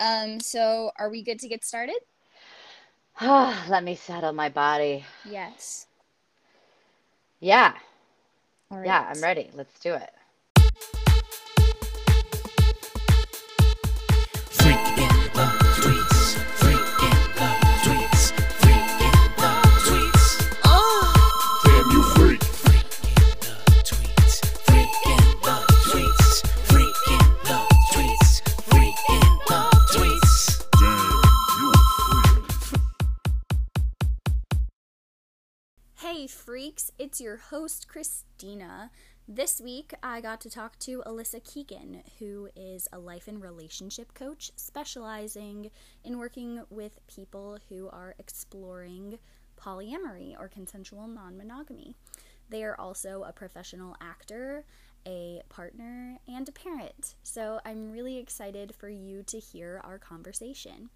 Um, so are we good to get started? Let me settle my body. Yes. Yeah. Right. Yeah, I'm ready. Let's do it. Freaks, it's your host, Christina. This week, I got to talk to Alyssa Keegan, who is a life and relationship coach specializing in working with people who are exploring polyamory or consensual non monogamy. They are also a professional actor, a partner, and a parent. So I'm really excited for you to hear our conversation.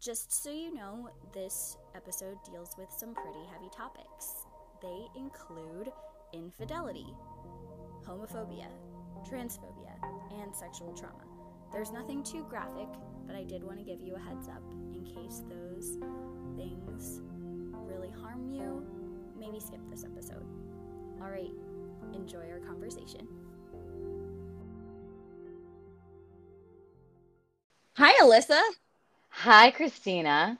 Just so you know, this episode deals with some pretty heavy topics. They include infidelity, homophobia, transphobia, and sexual trauma. There's nothing too graphic, but I did want to give you a heads up in case those things really harm you. Maybe skip this episode. All right, enjoy our conversation. Hi, Alyssa. Hi, Christina.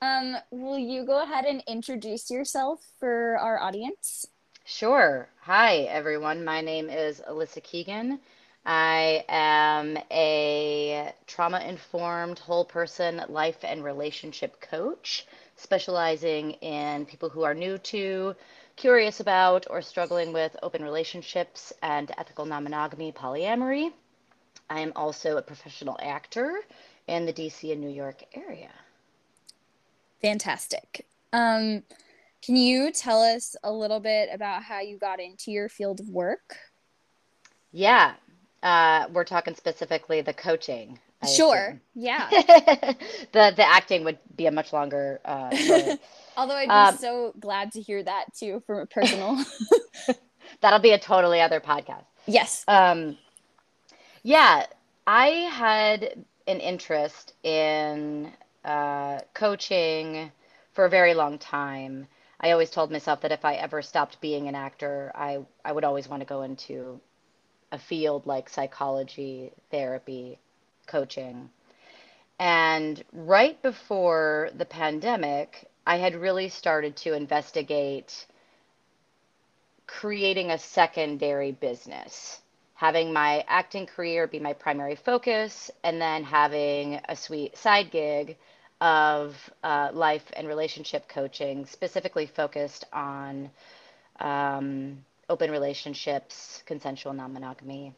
Um, will you go ahead and introduce yourself for our audience? Sure. Hi, everyone. My name is Alyssa Keegan. I am a trauma informed whole person life and relationship coach, specializing in people who are new to, curious about, or struggling with open relationships and ethical non monogamy polyamory. I am also a professional actor in the DC and New York area. Fantastic. Um, can you tell us a little bit about how you got into your field of work? Yeah, uh, we're talking specifically the coaching. I Sure. Yeah. the the acting would be a much longer uh. Although I'd be Um, so glad to hear that too from a personal. That'll be a totally other podcast. yes. Um, yeah, I had an interest in uh, coaching for a very long time. I always told myself that if I ever stopped being an actor, I, I would always want to go into a field like psychology, therapy, coaching. And right before the pandemic, I had really started to investigate creating a secondary business, having my acting career be my primary focus, and then having a sweet side gig of uh, life and relationship coaching, specifically focused on um, open relationships, consensual non monogamy.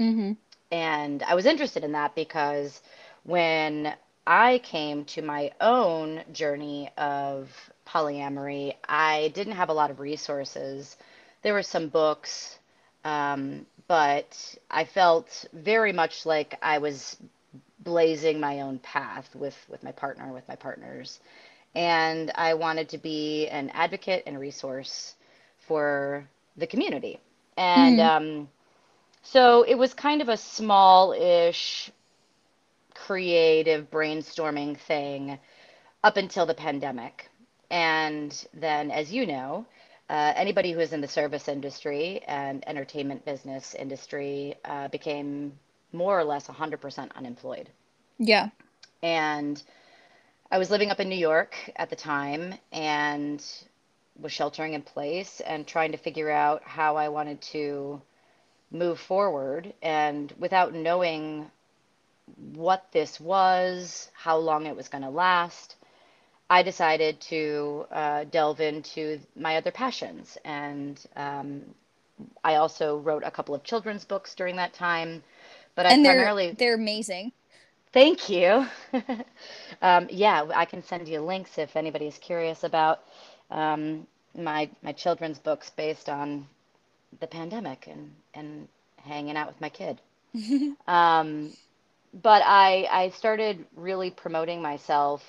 Mm-hmm. And I was interested in that because when I came to my own journey of polyamory, I didn't have a lot of resources. There were some books, um, but I felt very much like I was blazing my own path with, with my partner, with my partners. And I wanted to be an advocate and resource for the community. And um, so it was kind of a small-ish creative brainstorming thing up until the pandemic. And then, as you know, uh, anybody who is in the service industry and entertainment business industry uh, became more or less 100% unemployed. Yeah. And I was living up in New York at the time and was sheltering in place and trying to figure out how I wanted to move forward. And without knowing what this was, how long it was going to last, I decided to uh, delve into my other passions. And um, I also wrote a couple of children's books during that time. But I and they're primarily they're amazing. Thank you. um, yeah, I can send you links if anybody's curious about um, my my children's books based on the pandemic and and hanging out with my kid. Um, but I I started really promoting myself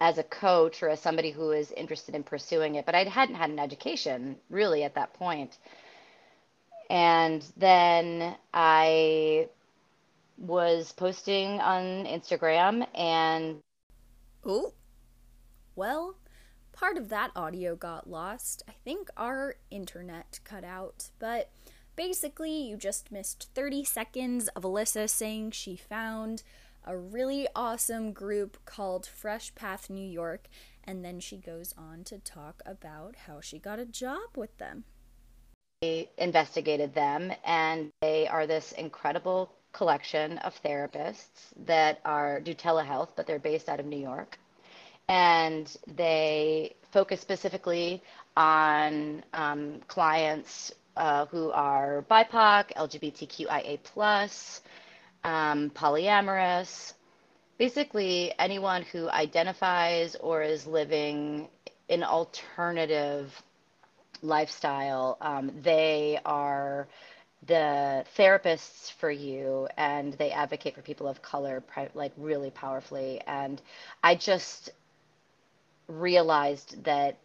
as a coach or as somebody who is interested in pursuing it, but I hadn't had an education really at that point. And then I was posting on Instagram and Oh, well, part of that audio got lost. I think our internet cut out, but basically, you just missed 30 seconds of Alyssa saying she found a really awesome group called Fresh Path New York, and then she goes on to talk about how she got a job with them. Investigated them, and they are this incredible collection of therapists that are do telehealth, but they're based out of New York, and they focus specifically on um, clients uh, who are BIPOC, LGBTQIA plus, um, polyamorous, basically anyone who identifies or is living an alternative lifestyle. Um, they are the therapists for you and they advocate for people of color pri- like really powerfully and i just realized that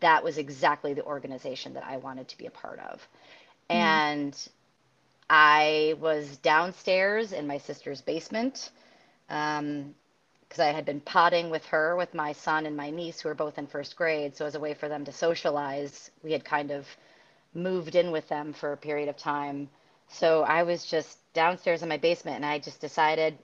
that was exactly the organization that i wanted to be a part of and i was downstairs in my sister's basement um, because I had been podding with her, with my son and my niece, who were both in first grade. So, as a way for them to socialize, we had kind of moved in with them for a period of time. So, I was just downstairs in my basement and I just decided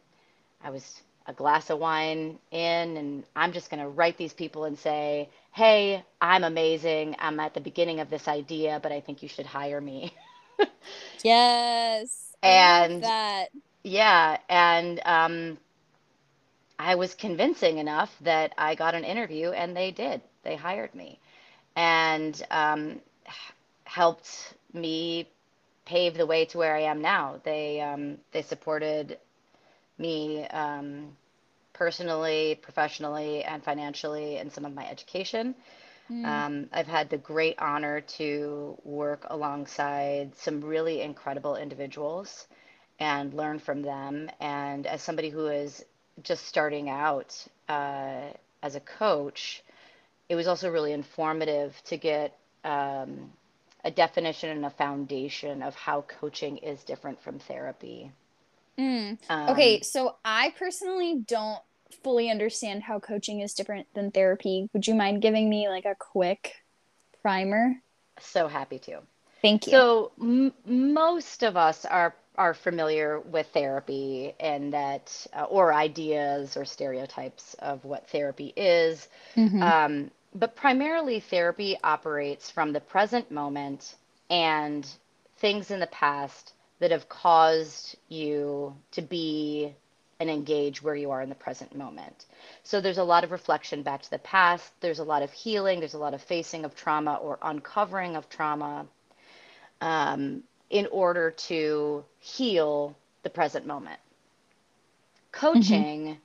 I was a glass of wine in, and I'm just going to write these people and say, Hey, I'm amazing. I'm at the beginning of this idea, but I think you should hire me. Yes. And- that. Yeah, and um, I was convincing enough that I got an interview, and they did. They hired me, and um, helped me pave the way to where I am now. They um, they supported me um, personally, professionally, and financially in some of my education. Um, I've had the great honor to work alongside some really incredible individuals and learn from them. And as somebody who is just starting out uh, as a coach, it was also really informative to get um, a definition and a foundation of how coaching is different from therapy. Mm. Um, Okay, so I personally don't fully understand how coaching is different than therapy. Would you mind giving me like a quick primer? So happy to. Thank you. So m- most of us are are familiar with therapy and that, uh, or ideas or stereotypes of what therapy is. Mhm. Um, but primarily, therapy operates from the present moment and things in the past that have caused you to be and engage where you are in the present moment. So there's a lot of reflection back to the past. There's a lot of healing. There's a lot of facing of trauma or uncovering of trauma um, in order to heal the present moment. Mm-hmm. Coaching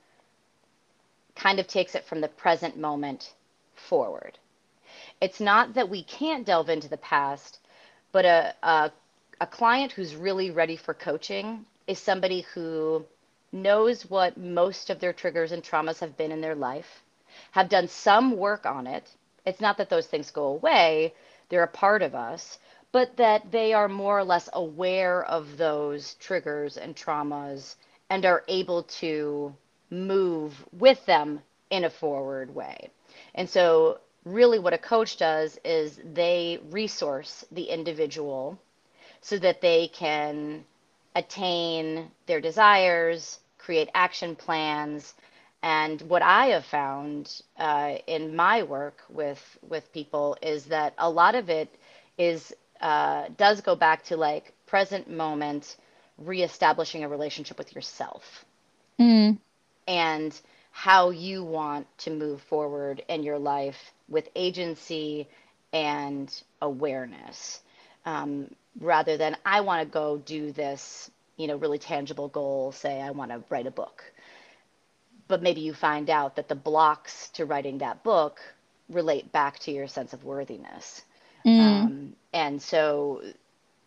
kind of takes it from the present moment forward. It's not that we can't delve into the past, but a, a, a client who's really ready for coaching is somebody who knows what most of their triggers and traumas have been in their life, have done some work on it. It's not that those things go away, they're a part of us, but that they are more or less aware of those triggers and traumas and are able to move with them in a forward way. And so, really, what a coach does is they resource the individual so that they can attain their desires, create action plans. And what I have found uh, in my work with with people is that a lot of it is uh, does go back to like present moment, reestablishing a relationship with yourself Mm. and how you want to move forward in your life with agency and awareness um, rather than I want to go do this, you know, really tangible goal, say I want to write a book. But maybe you find out that the blocks to writing that book relate back to your sense of worthiness. Mm. Um, and so,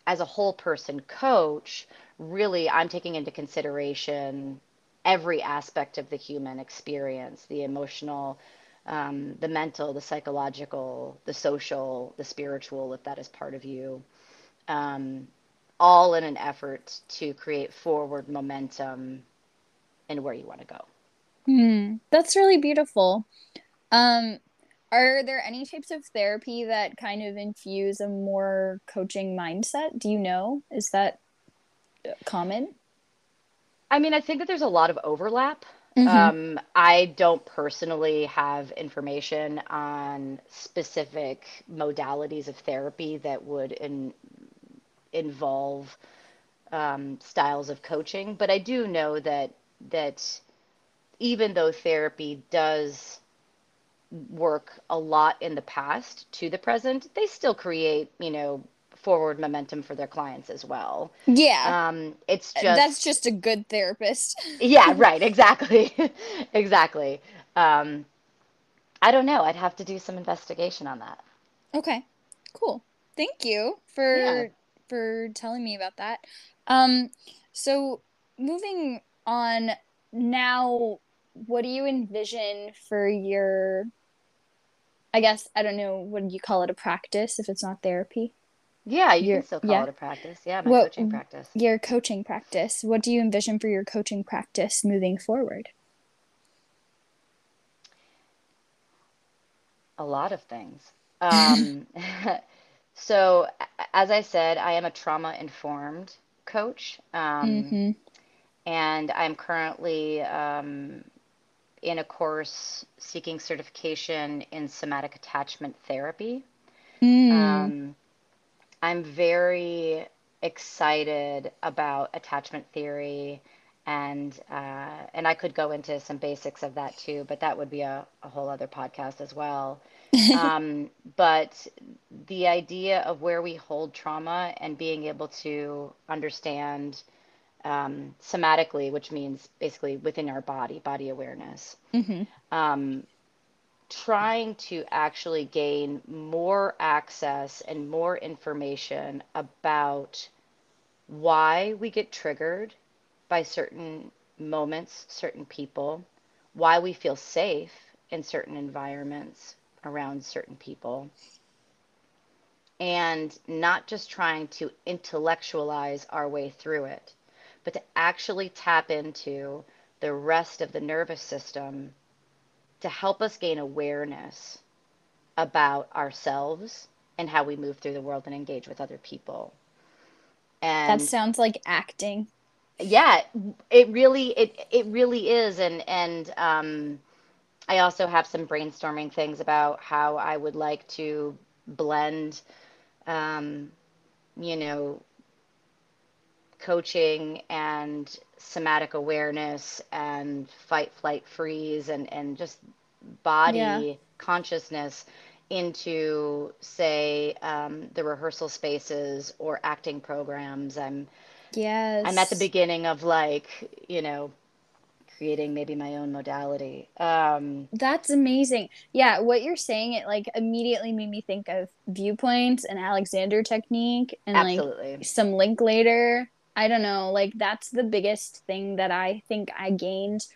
as a whole person coach, really, I'm taking into consideration every aspect of the human experience the emotional, um, the mental, the psychological, the social, the spiritual, if that is part of you. Um, all in an effort to create forward momentum in where you want to go. Hmm, that's really beautiful. Um, are there any types of therapy that kind of infuse a more coaching mindset? Do you know? Is that uh, common? I mean, I think that there's a lot of overlap. Mm-hmm. Um, I don't personally have information on specific modalities of therapy that would in, involve um, styles of coaching, but I do know that that even though therapy does work a lot in the past to the present, they still create, you know, forward momentum for their clients as well. Yeah, Um, it's just that's just a good therapist. Yeah, right, exactly. Exactly. Um, I don't know. I'd have to do some investigation on that. Okay, cool. Thank you Yeah. for for telling me about that. Um, so moving on now, what do you envision for your, I guess, I don't know, what you call it, a practice if it's not therapy? Yeah, you can Your, still call yeah. it a practice. Yeah, my What coaching practice. your coaching practice? What do you envision for your coaching practice moving forward? A lot of things. Um, so, as I said, I am a trauma-informed coach, um, Mm-hmm. and I'm currently um, in a course seeking certification in somatic attachment therapy. Mm. Um, I'm very excited about attachment theory, and uh, and I could go into some basics of that too, but that would be a, a whole other podcast as well. Um, but the idea of where we hold trauma and being able to understand um, somatically, which means basically within our body, body awareness, Mm-hmm. um, trying to actually gain more access and more information about why we get triggered by certain moments, certain people, why we feel safe in certain environments around certain people, and not just trying to intellectualize our way through it, but to actually tap into the rest of the nervous system to help us gain awareness about ourselves and how we move through the world and engage with other people. And that sounds like acting. yeah, it really it it really is and and um I also have some brainstorming things about how I would like to blend um you know coaching and somatic awareness and fight flight freeze and and just Yeah. body consciousness into say um, the rehearsal spaces or acting programs i'm i'm at the beginning of like you know creating maybe my own modality um, That's amazing. Yeah, what you're saying, it like immediately made me think of viewpoints and Alexander technique and like some link Linklater. I don't know, like that's the biggest thing that I think I gained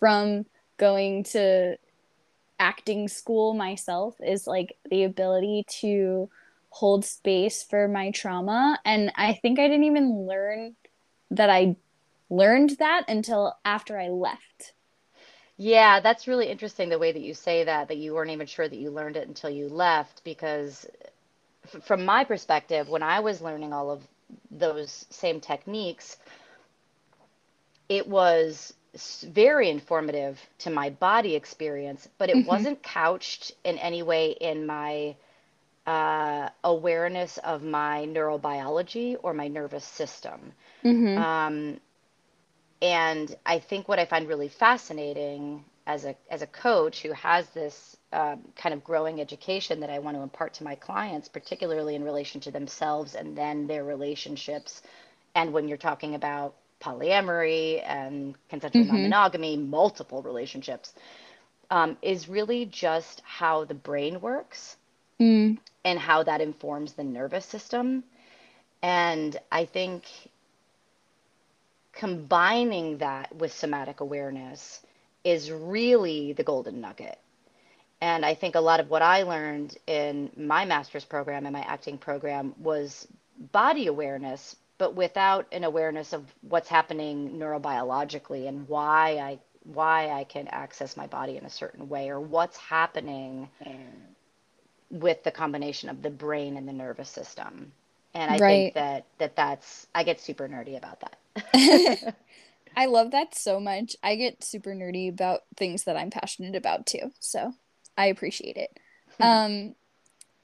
from going to acting school myself is like the ability to hold space for my trauma. And I think I didn't even learn that I learned that until after I left. yeah that's really interesting the way that you say that that you weren't even sure that you learned it until you left because f- from my perspective when i was learning all of those same techniques it was very informative to my body experience, but it hmm wasn't couched in any way in my uh, awareness of my neurobiology or my nervous system. hmm Um, and I think what I find really fascinating as a as a coach who has this um, kind of growing education that I want to impart to my clients, particularly in relation to themselves and then their relationships, and when you're talking about polyamory and consensual hmm non-monogamy, multiple relationships, um, is really just how the brain works Mm. and how that informs the nervous system. And I think combining that with somatic awareness is really the golden nugget. And I think a lot of what I learned in my master's program and my acting program was body awareness, but without an awareness of what's happening neurobiologically and why I why I can access my body in a certain way or what's happening mm. with the combination of the brain and the nervous system. And I Right. think that that that's I get super nerdy about that. I love that so much. I get super nerdy about things that I'm passionate about too. So I appreciate it. Um,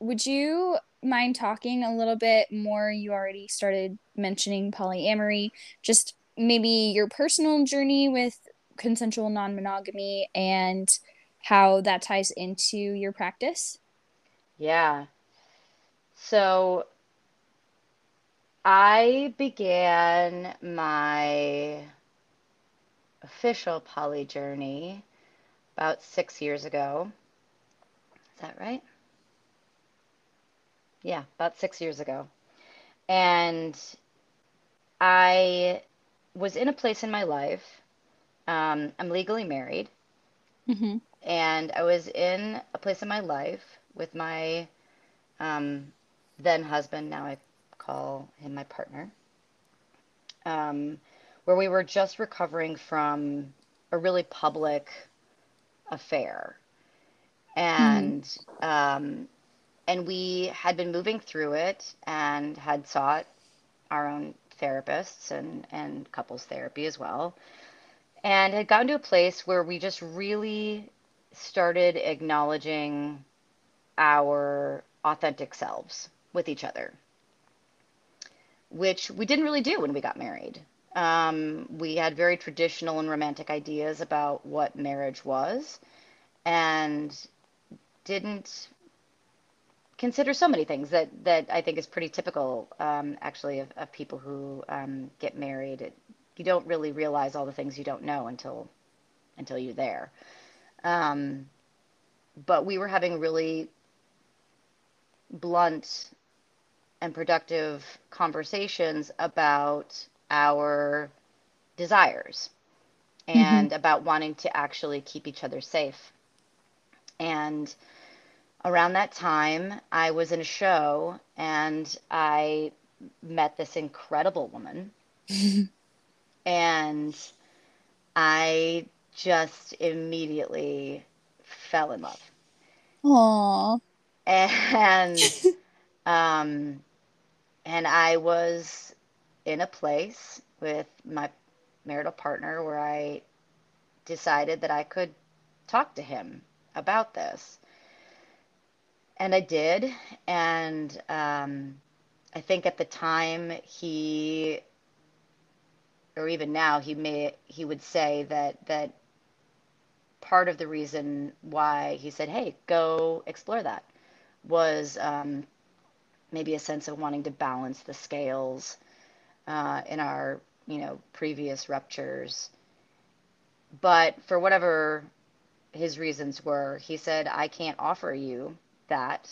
would you mind talking a little bit more? You already started mentioning polyamory, just maybe your personal journey with consensual non monogamy and how that ties into your practice. Yeah. So I began my official poly journey about six years ago. That right? Yeah, about six years ago. And I was in a place in my life. Um, I'm legally married, Mm-hmm. and I was in a place in my life with my um, then husband, now I call him my partner, um, where we were just recovering from a really public affair. And um, and we had been moving through it and had sought our own therapists and, and couples therapy as well, and had gotten to a place where we just really started acknowledging our authentic selves with each other, which we didn't really do when we got married. Um, we had very traditional and romantic ideas about what marriage was and didn't consider so many things that, that I think is pretty typical, um, actually, of, of people who um, get married. It, you don't really realize all the things you don't know until until you're there. Um, but we were having really blunt and productive conversations about our desires and about wanting to actually keep each other safe. And around that time, I was in a show and I met this incredible woman. and I just immediately fell in love. Aww. And um and I was in a place with my marital partner where I decided that I could talk to him about this. And I did. And um, I think at the time he, or even now, he may he would say that that part of the reason why he said, "Hey, go explore that," was um, maybe a sense of wanting to balance the scales uh, in our you know previous ruptures. But for whatever his reasons were, he said, "I can't offer you that.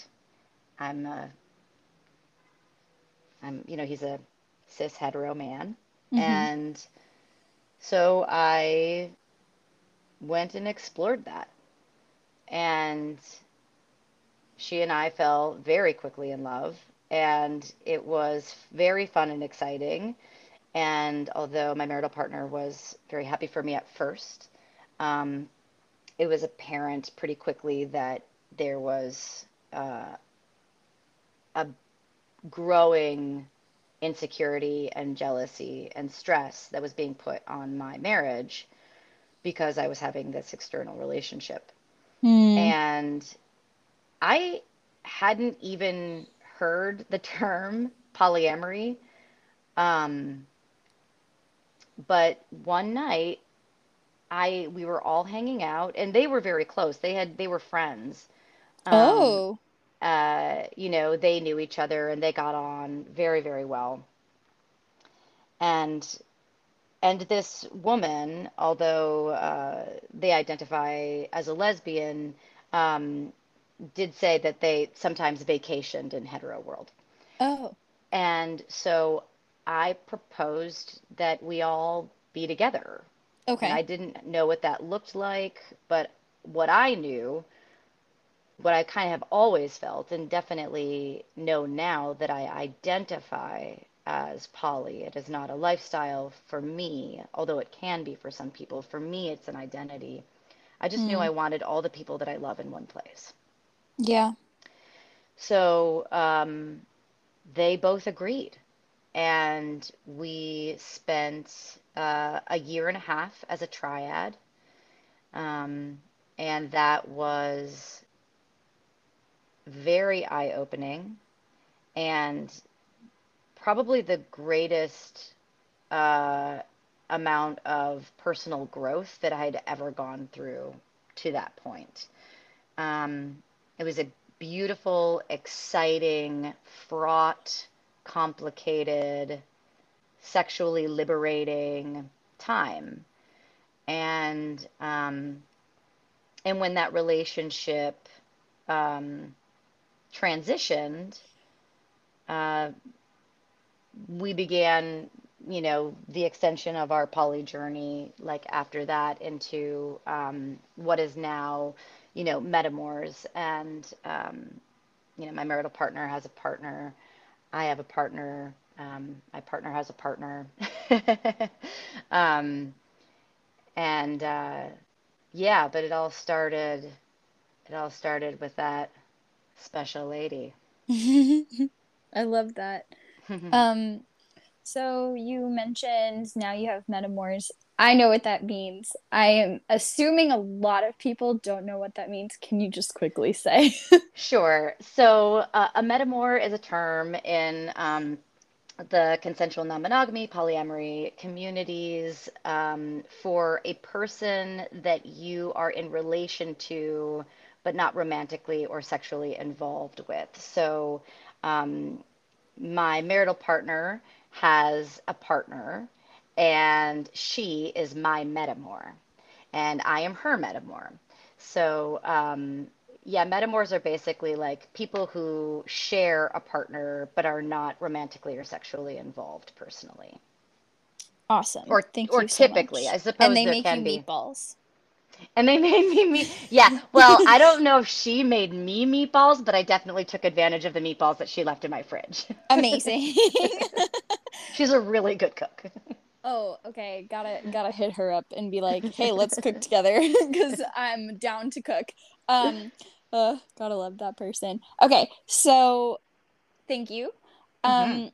I'm a, I'm you know he's a cis hetero man, and so I went and explored that, and she and I fell very quickly in love, and it was very fun and exciting. And although my marital partner was very happy for me at first, um, it was apparent pretty quickly that there was uh, a growing insecurity and jealousy and stress that was being put on my marriage because I was having this external relationship. Hmm. And I hadn't even heard the term polyamory. Um, but one night I we were all hanging out and they were very close. They had they were friends. Um, Oh. uh, you know, they knew each other and they got on very, very well. And and this woman, although uh, they identify as a lesbian, um, did say that they sometimes vacationed in hetero world. Oh. And so I proposed that we all be together. And I didn't know what that looked like, but what I knew, what I kind of have always felt, and definitely know now that I identify as poly. It is not a lifestyle for me, although it can be for some people. For me, it's an identity. I just knew I Mm. wanted all the people that I love in one place. Yeah. So um, they both agreed. And we spent uh, a year and a half as a triad. Um, and that was very eye-opening and probably the greatest uh, amount of personal growth that I had ever gone through to that point. Um, it was a beautiful, exciting, fraught, complicated, sexually liberating time. And um, and when that relationship um, transitioned, uh, we began, you know, the extension of our poly journey, like after that, into um, what is now, you know, Metamors. And, um, you know, my marital partner has a partner. I have a partner. Um, my partner has a partner. um, and uh, yeah, but it all started, it all started with that special lady. I love that. Um, so you mentioned now you have metamors. I know what that means. I am assuming a lot of people don't know what that means. Can you just quickly say? Sure. So, uh, a metamor is a term in um, the consensual non-monogamy, polyamory communities um, for a person that you are in relation to, but not romantically or sexually involved with. So, um, my marital partner has a partner, and she is my metamor, and I am her metamor. So, um, yeah, metamors are basically like people who share a partner but are not romantically or sexually involved personally. Awesome. Or Thank or you so typically, much. I And they there make you can be. meatballs. And they made me meat. Yeah, well, I don't know if she made me meatballs, but I definitely took advantage of the meatballs that she left in my fridge. Amazing. She's a really good cook. Oh, okay. Gotta gotta hit her up and be like, "Hey, let's cook together," because I'm down to cook. Um, uh, gotta love that person. Okay, so thank you. Um,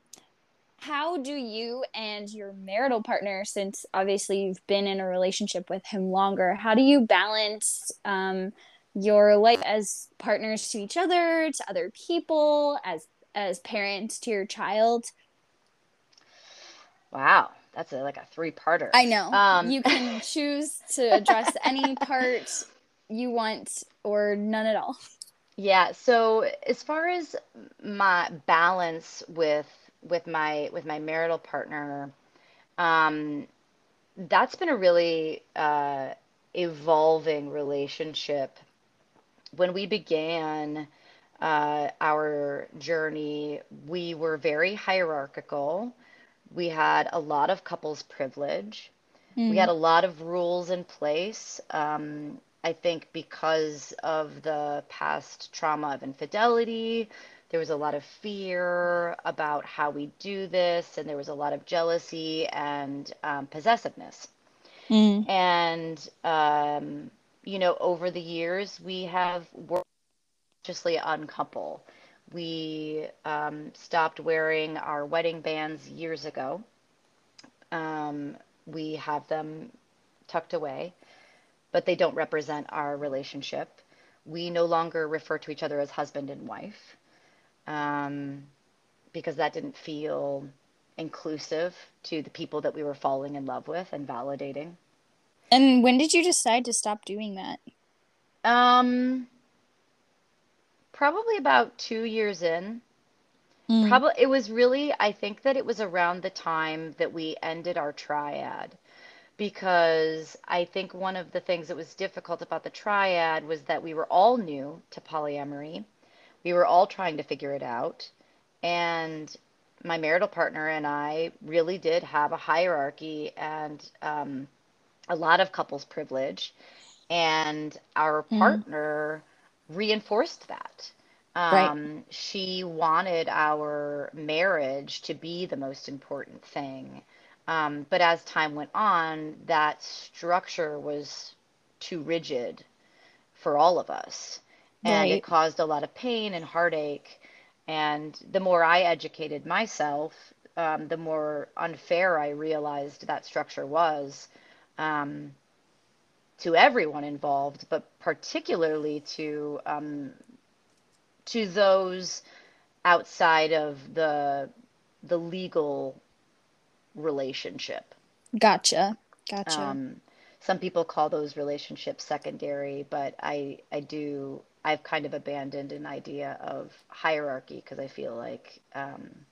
how do you and your marital partner, since obviously you've been in a relationship with him longer, how do you balance um your life as partners to each other, to other people, as as parents to your child? Wow, that's a, like a three-parter. I know. Um, You can choose to address any part you want or none at all. Yeah, so as far as my balance with with my with my marital partner, um, that's been a really uh, evolving relationship. When we began uh, our journey, we were very hierarchical. We had a lot of couples privilege. We had Mm, a lot of rules in place. Um, I think because of the past trauma of infidelity, there was a lot of fear about how we do this, and there was a lot of jealousy and um, possessiveness. mm, And, um, you know, over the years, we have worked consciously uncouple. We um, stopped wearing our wedding bands years ago. Um, we have them tucked away but they don't represent our relationship. We no longer refer to each other as husband and wife um, because that didn't feel inclusive to the people that we were falling in love with and validating. And when did you decide to stop doing that? Um, probably about two years in. mm, Probably it was really, I think that it was around the time that we ended our triad. because I think one of the things that was difficult about the triad was that we were all new to polyamory. We were all trying to figure it out. And my marital partner and I really did have a hierarchy and um, a lot of couples privilege. And our mm, partner reinforced that. Right. Um, she wanted our marriage to be the most important thing. Um, but as time went on, that structure was too rigid for all of us. And it caused a lot of pain and heartache. And the more I educated myself, um, the more unfair I realized that structure was um, to everyone involved, but particularly to um, to those outside of the the legal relationship. Gotcha. Gotcha. Um, some people call those relationships secondary, but I I do I've kind of abandoned an idea of hierarchy because I feel like um,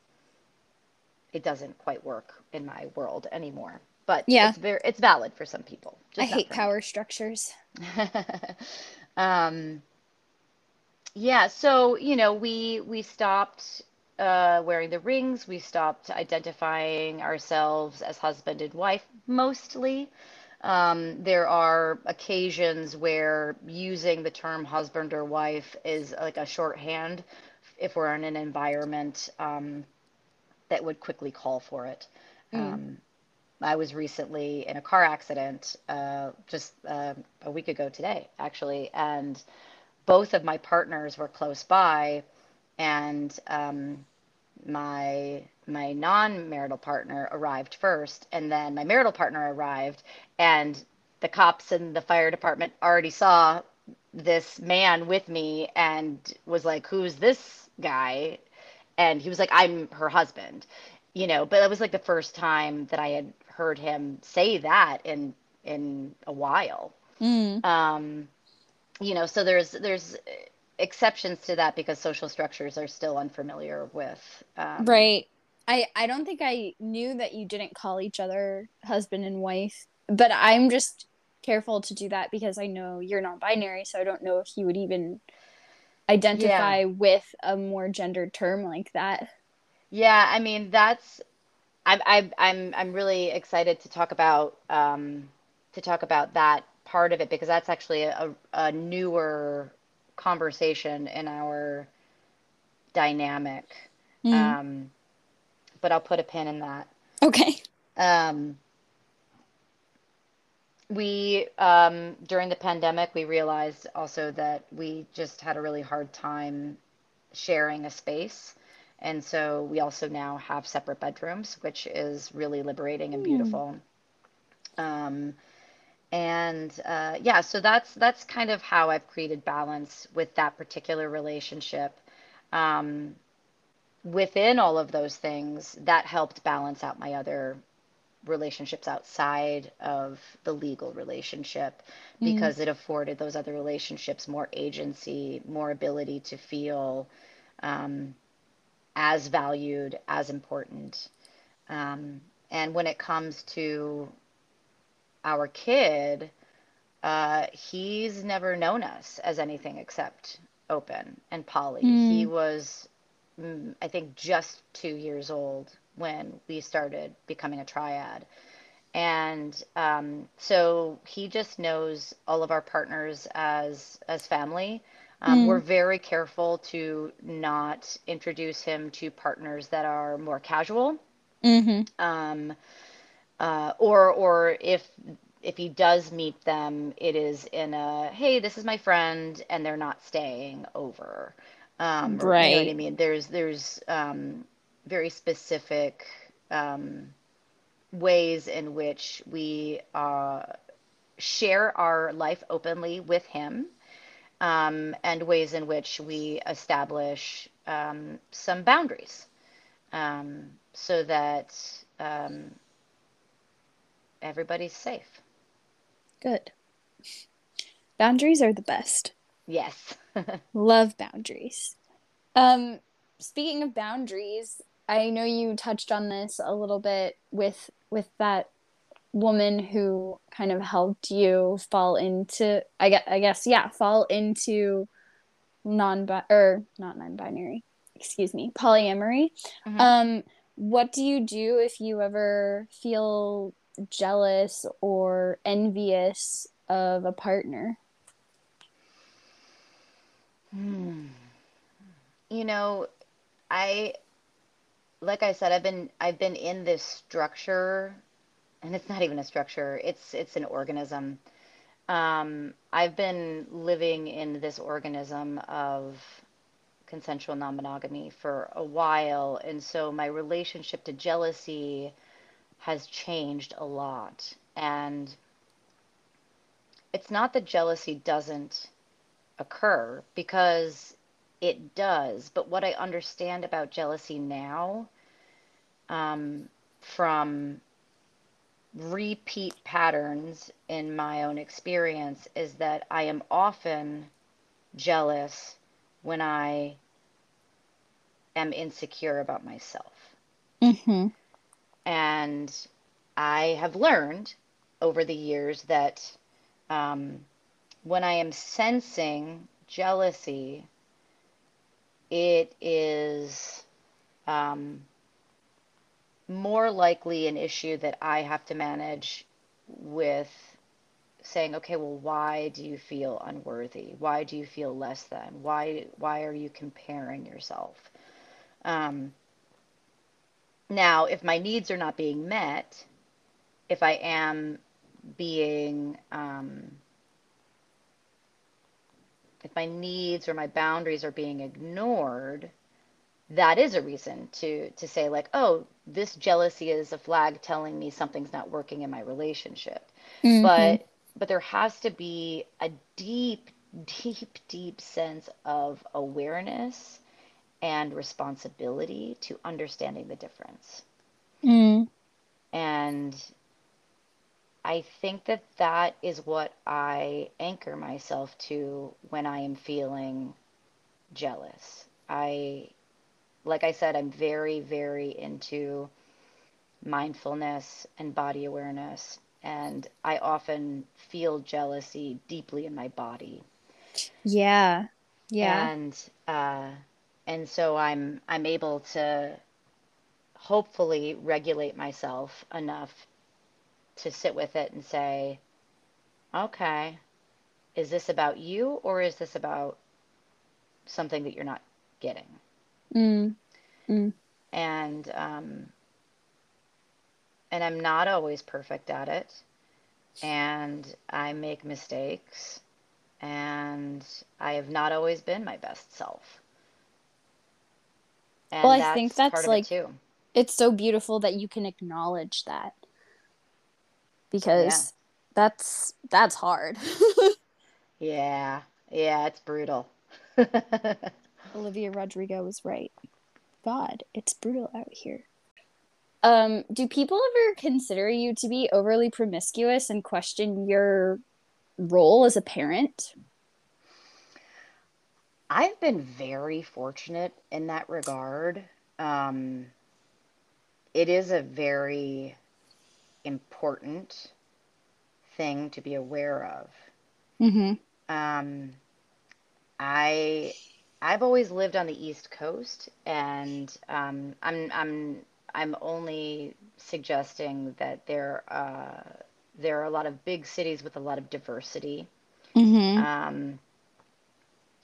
it doesn't quite work in my world anymore. But Yeah. it's very it's valid for some people, I hate power structures. Um, yeah, so you know, we we stopped uh, wearing the rings. We stopped identifying ourselves as husband and wife mostly. Um, there are occasions where using the term husband or wife is like a shorthand if we're in an environment um, that would quickly call for it. Mm. Um, I was recently in a car accident uh, just uh, a week ago today, actually, and both of my partners were close by, and um, my my non-marital partner arrived first, and then my marital partner arrived, and the cops and the fire department already saw this man with me and was like, "Who's this guy?" And he was like, "I'm her husband," you know. But it was like the first time that I had heard him say that in in a while. Mm. Um, you know, so there's there's exceptions to that because social structures are still unfamiliar with. Um, Right. I I don't think I knew that you didn't call each other husband and wife, but I'm just careful to do that because I know you're non-binary, so I don't know if you would even yeah, identify with a more gendered term like that. yeah. I mean, that's I'm I'm I'm I'm really excited to talk about um, to talk about that part of it because that's actually a, a newer conversation in our dynamic. Mm. Um, but I'll put a pin in that. Okay. Um, we um, during the pandemic we realized also that we just had a really hard time sharing a space and so we also now have separate bedrooms which is really liberating and Mm. beautiful um, and uh, yeah so that's that's kind of how i've created balance with that particular relationship um, within all of those things that helped balance out my other relationships outside of the legal relationship Mm. because it afforded those other relationships more agency, more ability to feel um, as valued, as important. Um, and when it comes to our kid, uh, he's never known us as anything except open and poly. He Mm. was, mm, I think, just two years old when we started becoming a triad. And um, so he just knows all of our partners as as family. Um, we're Mm. very careful to not introduce him to partners that are more casual. Mhm. Um, uh, or or if if he does meet them, it is in a, hey, this is my friend, and they're not staying over. Um, or you know what I mean? There's there's um, very specific um, ways in which we uh, share our life openly with him, um, and ways in which we establish um, some boundaries um, so that um, everybody's safe. Good. Boundaries are the best. Yes. Love boundaries. Um, speaking of boundaries, I know you touched on this a little bit with with that woman who kind of helped you fall into I guess, I guess yeah, fall into non or not non-binary, excuse me, polyamory. hmm Um, what do you do if you ever feel jealous or envious of a partner? Hmm. you know, I like I said, I've been I've been in this structure, and it's not even a structure. It's it's an organism. Um, I've been living in this organism of consensual non-monogamy for a while, and so my relationship to jealousy has changed a lot. And it's not that jealousy doesn't occur because it does, but what I understand about jealousy now, um, from repeat patterns in my own experience, is that I am often jealous when I am insecure about myself. Mm-hmm. And I have learned over the years that um, when I am sensing jealousy, it is um, more likely an issue that I have to manage with saying, okay, well, why do you feel unworthy? Why do you feel less than? Why why are you comparing yourself? Um, now, if my needs are not being met, if I am being um, if my needs or my boundaries are being ignored, that is a reason to to say like, oh, this jealousy is a flag telling me something's not working in my relationship. Mm-hmm. But but there has to be a deep, deep, deep sense of awareness and responsibility to understanding the difference. Mm. And I think that that is what I anchor myself to when I am feeling jealous. I, like I said, I'm very, very into mindfulness and body awareness. And I often feel jealousy deeply in my body. Yeah. Yeah. And uh, and so I'm I'm able to hopefully regulate myself enough to sit with it and say, okay, is this about you or is this about something that you're not getting? Mm. Mm. And um, and I'm not always perfect at it, and I make mistakes, and I have not always been my best self, Well, and I think that's part that's it like too. it's so beautiful that you can acknowledge that Yeah, because that's that's hard. yeah, yeah, it's brutal. Olivia Rodrigo was right. God, it's brutal out here. Um, do people ever consider you to be overly promiscuous and question your role as a parent? I've been very fortunate in that regard. Um, it is a very important thing to be aware of. Mm-hmm. Um, I I've always lived on the East Coast, and um, I'm I'm I'm only suggesting that there uh, there are a lot of big cities with a lot of diversity, Mm-hmm. um,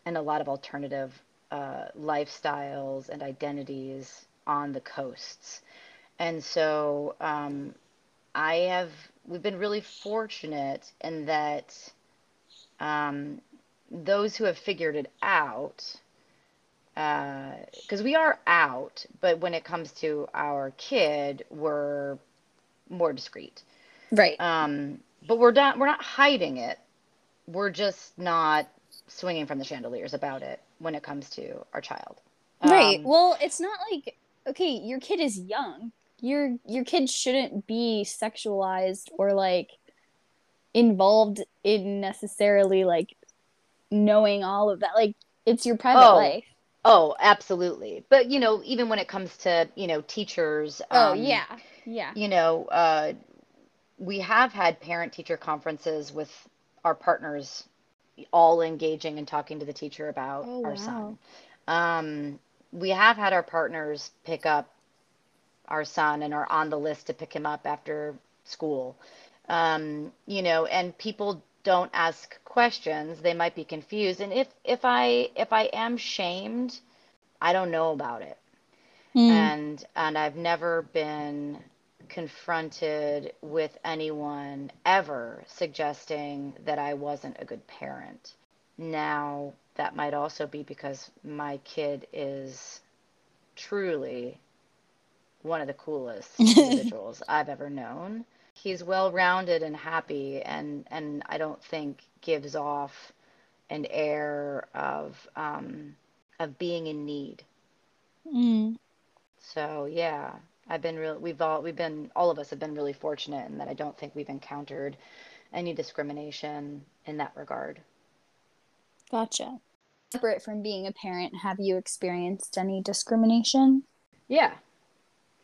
and a lot of alternative uh, lifestyles and identities on the coasts. And so um, I have we've been really fortunate in that um, those who have figured it out because we are out, but when it comes to our kid, we're more discreet. Right. Um, but we're not we're not hiding it. We're just not swinging from the chandeliers about it when it comes to our child. Right. Um, Well, it's not like okay, your kid is young. Your your kids shouldn't be sexualized or like involved in necessarily like knowing all of that. Like it's your private oh, life. oh, absolutely. But you know, even when it comes to, you know, teachers, Oh, um, yeah. Yeah. you know, uh, we have had parent-teacher conferences with our partners all engaging and talking to the teacher about Oh, our wow. son. Um, we have had our partners pick up our son and are on the list to pick him up after school. Um, you know, and people don't ask questions. They might be confused. And if if I if I am shamed I don't know about it. Mm. and and I've never been confronted with anyone ever suggesting that I wasn't a good parent. Now, that might also be because my kid is truly one of the coolest individuals I've ever known. He's well-rounded and happy and and I don't think gives off an air of um of being in need. Mm. So yeah, I've been real. We've all we've been all of us have been really fortunate in that I don't think we've encountered any discrimination in that regard. Gotcha. Separate from being a parent, have you experienced any discrimination? Yeah,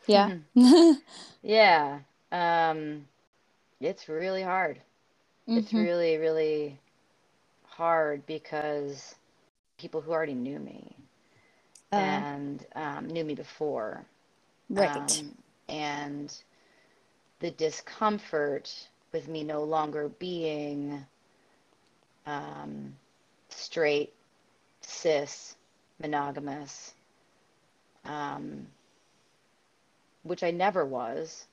Yeah. yeah. Um, it's really hard. It's Mhm. really really hard because people who already knew me Uh, and um, knew me before right. um, and the discomfort with me no longer being um, straight, cis, monogamous, um, which I never was,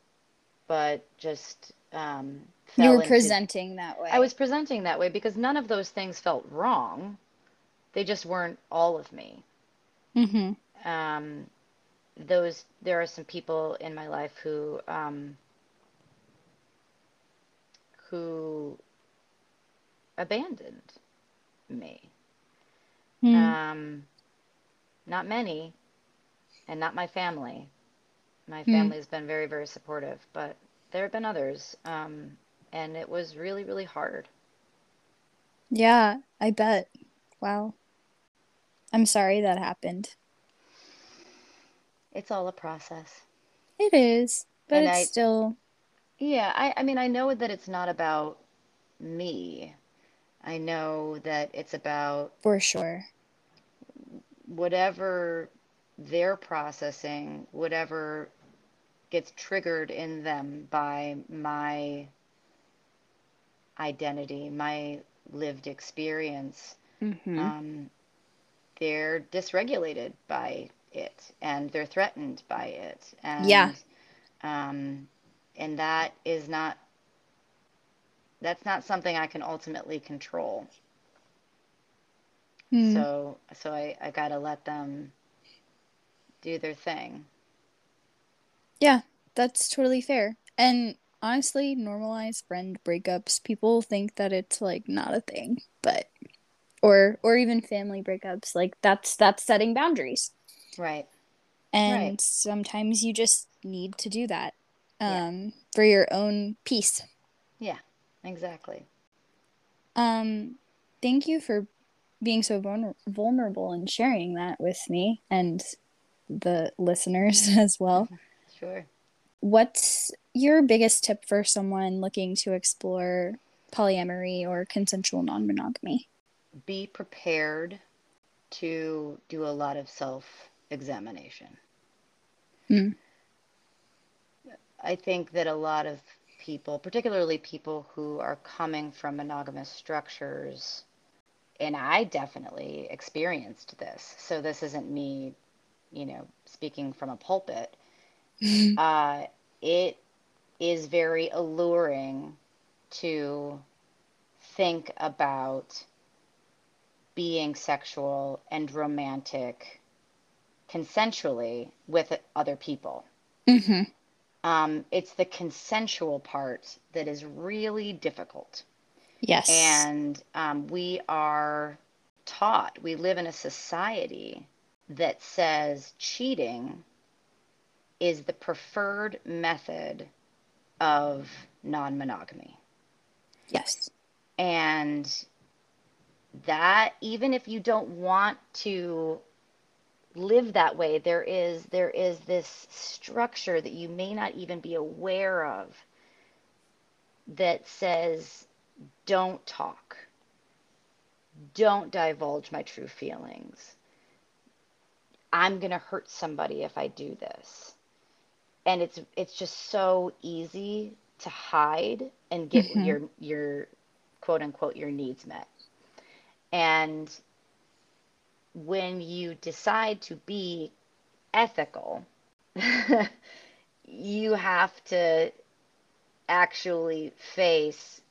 but just um, you were into. presenting that way. I was presenting that way because none of those things felt wrong. They just weren't all of me hmm um, those there are some people in my life who um, who abandoned me. Mm. Um, not many, and not my family. My Hmm. family has been very, very supportive, but there have been others, um, and it was really, really hard. Yeah, I bet. Wow. I'm sorry that happened. It's all a process. It is, but And it's I- still. Yeah, I, I mean, I know that it's not about me. I know that it's about For sure. whatever they're processing, whatever gets triggered in them by my identity, my lived experience, hmm um, they're dysregulated by it and they're threatened by it. And, Yeah. Um, and that is not, that's not something I can ultimately control. Mm. So, so I, I gotta let them do their thing. Yeah, that's totally fair. And honestly, normalize friend breakups. People think that it's like not a thing, but or or even family breakups. Like that's that's setting boundaries. Right. And Right. sometimes you just need to do that Yeah. um for your own peace. Yeah, exactly. Um thank you for being so vulner- vulnerable and sharing that with me and the listeners as well. Sure. What's your biggest tip for someone looking to explore polyamory or consensual non monogamy? Be prepared to do a lot of self-examination. Mm. I think that a lot of people, particularly people who are coming from monogamous structures, and I definitely experienced this. So this isn't me, you know, speaking from a pulpit. Uh, it is very alluring to think about being sexual and romantic consensually with other people. hmm Um, it's the consensual part that is really difficult. Yes. And um, we are taught, we live in a society that says cheating is the preferred method of non monogamy. yes. And that, even if you don't want to live that way, there is there is this structure that you may not even be aware of that says don't talk. Don't divulge my true feelings. I'm going to hurt somebody if I do this. And it's it's just so easy to hide and get Mhm. your your quote unquote your needs met. And when you decide to be ethical, you have to actually face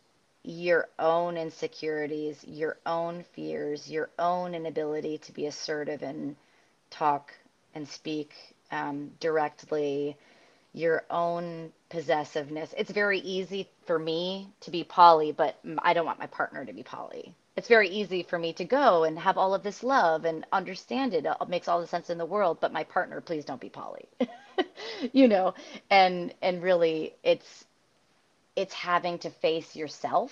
your own insecurities, your own fears, your own inability to be assertive and talk and speak um, directly, your own possessiveness. It's very easy for me to be poly, but I don't want my partner to be poly. It's very easy for me to go and have all of this love and understand it. It makes all the sense in the world, but my partner, please don't be poly. You know, and and really it's it's having to face yourself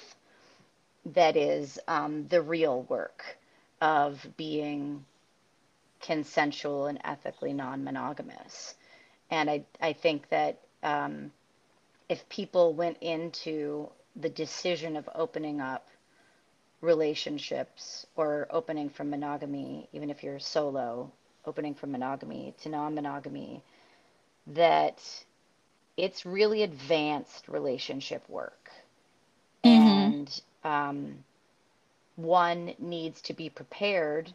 that is um, the real work of being consensual and ethically non-monogamous. And I, I think that um, if people went into the decision of opening up relationships or opening from monogamy, even if you're solo, opening from monogamy to non-monogamy, that it's really advanced relationship work. Mm-hmm. And um, one needs to be prepared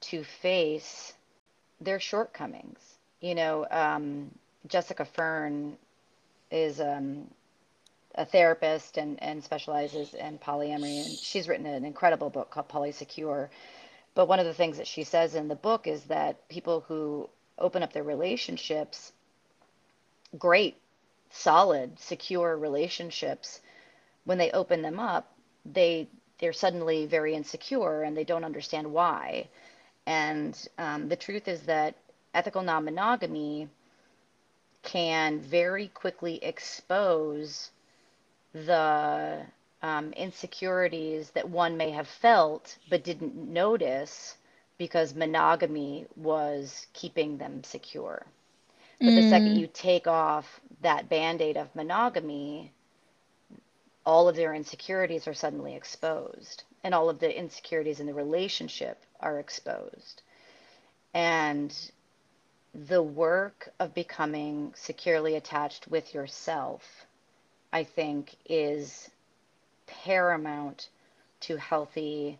to face their shortcomings. You know, um, Jessica Fern is um, a therapist and, and specializes in polyamory, and she's written an incredible book called Polysecure. But one of the things that she says in the book is that people who open up their relationships, great, solid, secure relationships, when they open them up, they they're suddenly very insecure and they don't understand why. And um, the truth is that ethical non-monogamy can very quickly expose the um, insecurities that one may have felt but didn't notice because monogamy was keeping them secure. But the second Mm, you take off that band-aid of monogamy, all of their insecurities are suddenly exposed, and all of the insecurities in the relationship are exposed. And the work of becoming securely attached with yourself, I think, is paramount to healthy,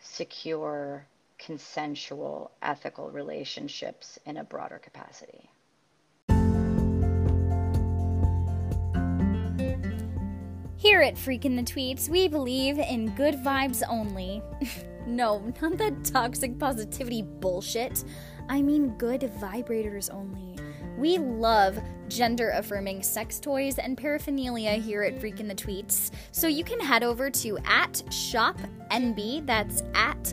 secure, consensual, ethical relationships in a broader capacity. Here at Freakin' the Tweets, we believe in good vibes only. no, not that toxic positivity bullshit. I mean good vibrators only. We love gender affirming sex toys and paraphernalia here at Freakin' the Tweets. So you can head over to at shop enby, that's at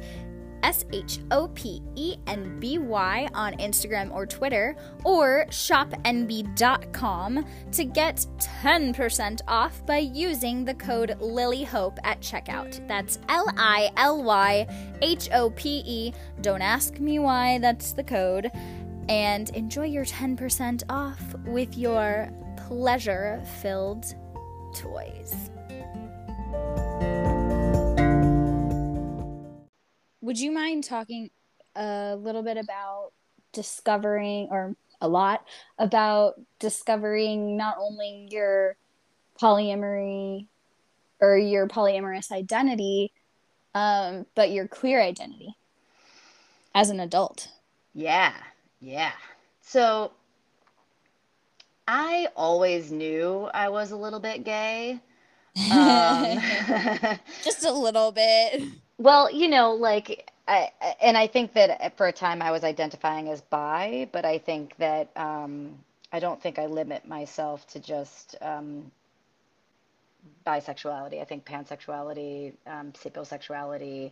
S H O P E N B Y on Instagram or Twitter, or shopenby.com to get 10% off by using the code LilyHope at checkout. That's L I L Y H O P E. Don't ask me why, that's the code. And enjoy your 10% off with your pleasure filled toys. Would you mind talking a little bit about discovering, or a lot about discovering not only your polyamory or your polyamorous identity, um, but your queer identity as an adult? Yeah, yeah. So I always knew I was a little bit gay. Um, Just a little bit. well, you know, like, I, and I think that for a time I was identifying as bi, but I think that um, I don't think I limit myself to just um, bisexuality. I think pansexuality, um, sapiosexuality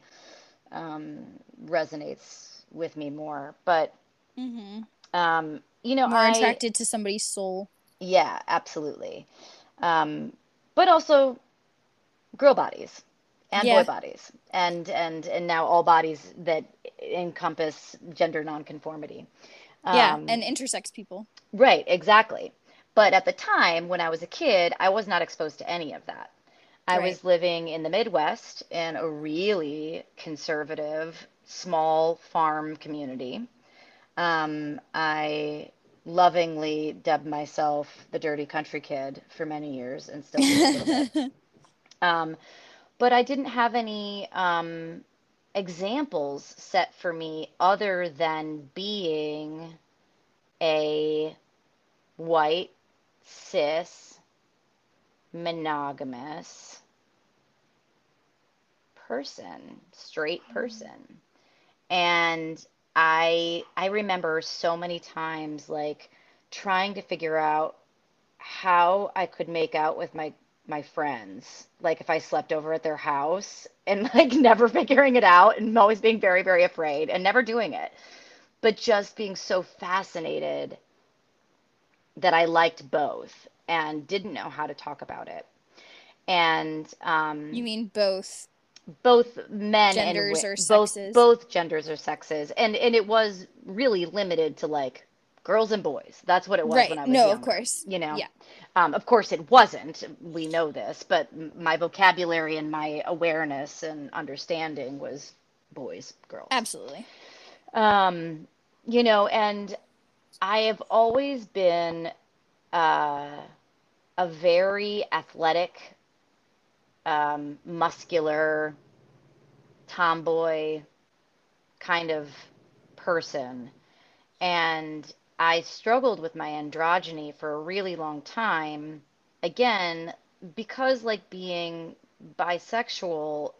um, resonates with me more. But, hmm um, you know, More I. attracted to somebody's soul. Yeah, absolutely. Um, but also girl bodies and boy bodies and and and now all bodies that encompass gender nonconformity. Yeah, Um, and intersex people. right, exactly. But at the time when I was a kid, I was not exposed to any of that. I Right. was living in the Midwest in a really conservative small farm community. Um, I lovingly dubbed myself the dirty country kid for many years and still do a little bit. Um, but I didn't have any um, examples set for me other than being a white, cis, monogamous person, straight person. And I I remember so many times like trying to figure out how I could make out with my my friends. Like if I slept over at their house and like never figuring it out and always being very, very afraid and never doing it. But just being so fascinated that I liked both and didn't know how to talk about it. And um You mean both both men and genders wi- or both sexes? both genders or sexes, and and it was really limited to like girls and boys. That's what it was when Right. I was No, of course. You know, Yeah. um, of course it wasn't. We know this, but my vocabulary and my awareness and understanding was boys, girls. Absolutely. Um, you know, and I have always been uh, a very athletic, um, muscular, tomboy kind of person. And I struggled with my androgyny for a really long time. Again, because like being bisexual,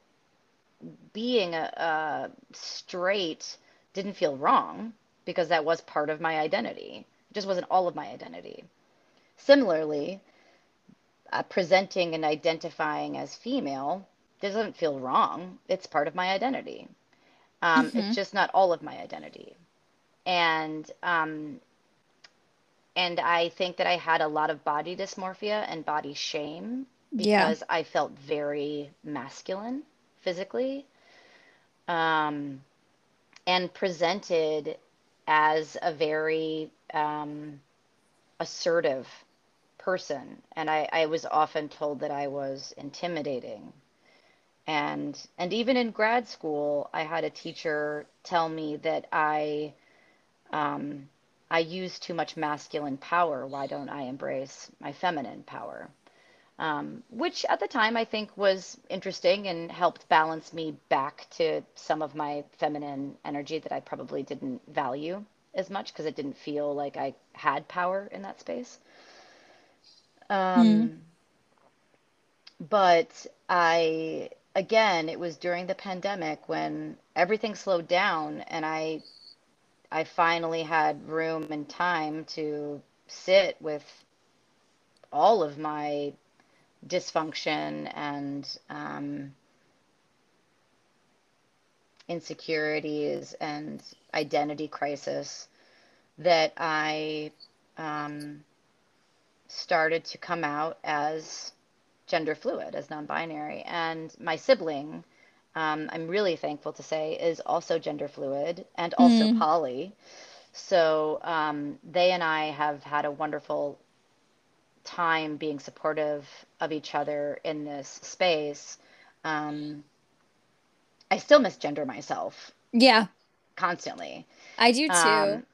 being a, a straight didn't feel wrong because that was part of my identity. It just wasn't all of my identity. Similarly, uh, presenting and identifying as female doesn't feel wrong. It's part of my identity. Um, Mm-hmm. it's just not all of my identity. And um, and I think that I had a lot of body dysmorphia and body shame Yeah. because I felt very masculine physically, um, and presented as a very um, assertive person. And I, I was often told that I was intimidating. And and even in grad school, I had a teacher tell me that I um, I use too much masculine power. Why don't I embrace my feminine power? Um, which at the time I think was interesting and helped balance me back to some of my feminine energy that I probably didn't value as much because it didn't feel like I had power in that space. Um, but I, again, it was during the pandemic when everything slowed down and I I finally had room and time to sit with all of my dysfunction and um, insecurities and identity crisis that I um, started to come out as gender fluid, as non binary. And my sibling, um, I'm really thankful to say, is also gender fluid and also Mm. poly. So um, they and I have had a wonderful time being supportive of each other in this space. Um, I still misgender myself Yeah. constantly. I do too. Um,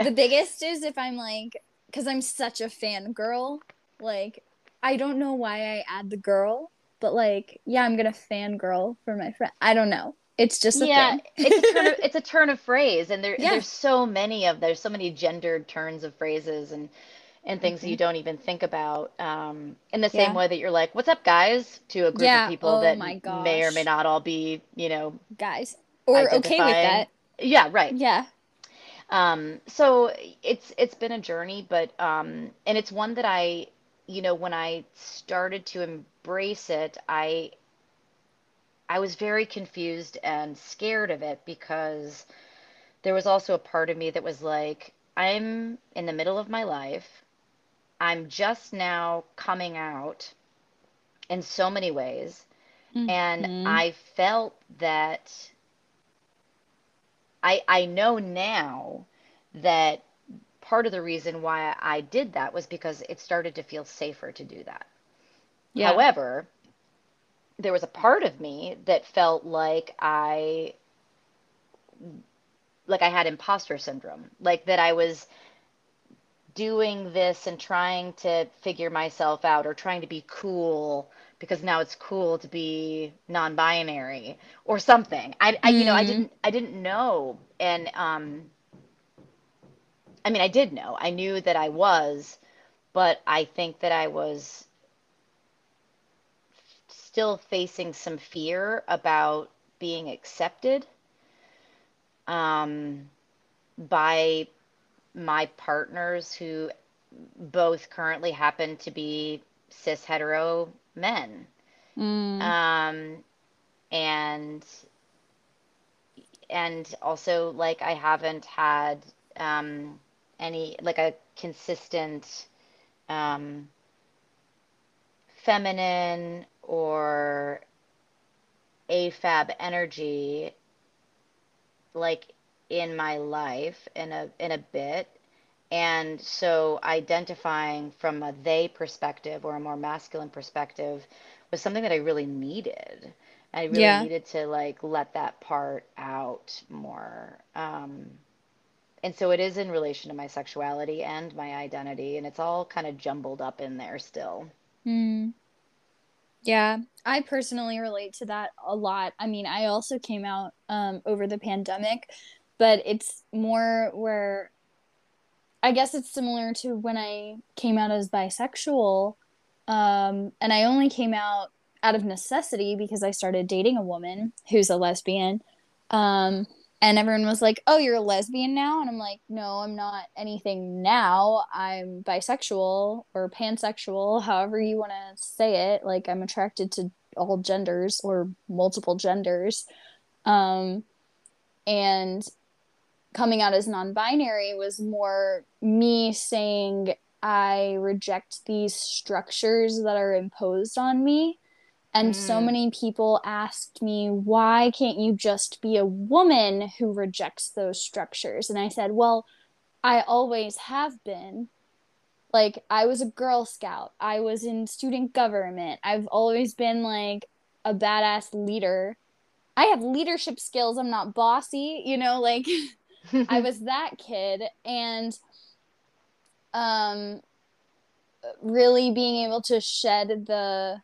The biggest is if I'm like, because I'm such a fangirl, like, I don't know why I add the girl, but like, yeah, I'm gonna fangirl for my friend. I don't know. It's just a Yeah, thing. it's a turn of it's a turn of phrase, and there Yeah. there's so many of there's so many gendered turns of phrases and and things that Mhm. you don't even think about. Um, in the same Yeah. way that you're like, "What's up, guys?" to a group of people Oh that may or may not all be, you know, Guys. Or okay with that. Yeah, right. Yeah. Um, so it's it's been a journey, but um, and it's one that I, you know, when I started to embrace it, I I was very confused and scared of it because there was also a part of me that was like, I'm in the middle of my life. I'm just now coming out in so many ways, and Mhm. I felt that I I know now that part of the reason why I did that was because it started to feel safer to do that. Yeah. However, there was a part of me that felt like I like I had imposter syndrome, like that I was doing this and trying to figure myself out or trying to be cool because now it's cool to be non-binary or something. I, I you know, I Mm. didn't I didn't know. And um I mean, I did know. I knew that I was, but I think that I was still facing some fear about being accepted um, by my partners who both currently happen to be cis hetero men. Mm. Um, and and also like I haven't had um, any like a consistent um, feminine or AFAB energy like in my life in a in a bit. And so identifying from a they perspective or a more masculine perspective was something that I really needed. I really Yeah. needed to like let that part out more. Um, and so it is in relation to my sexuality and my identity, and it's all kind of jumbled up in there still. Mm. Yeah, I personally relate to that a lot. I mean, I also came out um, over the pandemic, but it's more where I guess it's similar to when I came out as bisexual. Um, and I only came out out of necessity because I started dating a woman who's a lesbian. Um, and everyone was like, "Oh, you're a lesbian now?" And I'm like, "No, I'm not anything now. I'm bisexual or pansexual, however you want to say it. Like I'm attracted to all genders or multiple genders." Um, and coming out as non-binary was more me saying I reject these structures that are imposed on me. And so Mm. many people asked me, why can't you just be a woman who rejects those structures? And I said, well, I always have been. Like, I was a Girl Scout, I was in student government, I've always been like a badass leader. I have leadership skills, I'm not bossy, you know, like. I was that kid and um really being able to shed the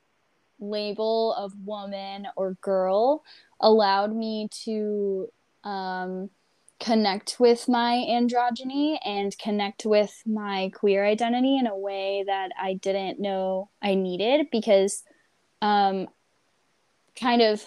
label of woman or girl allowed me to um connect with my androgyny and connect with my queer identity in a way that I didn't know I needed because um kind of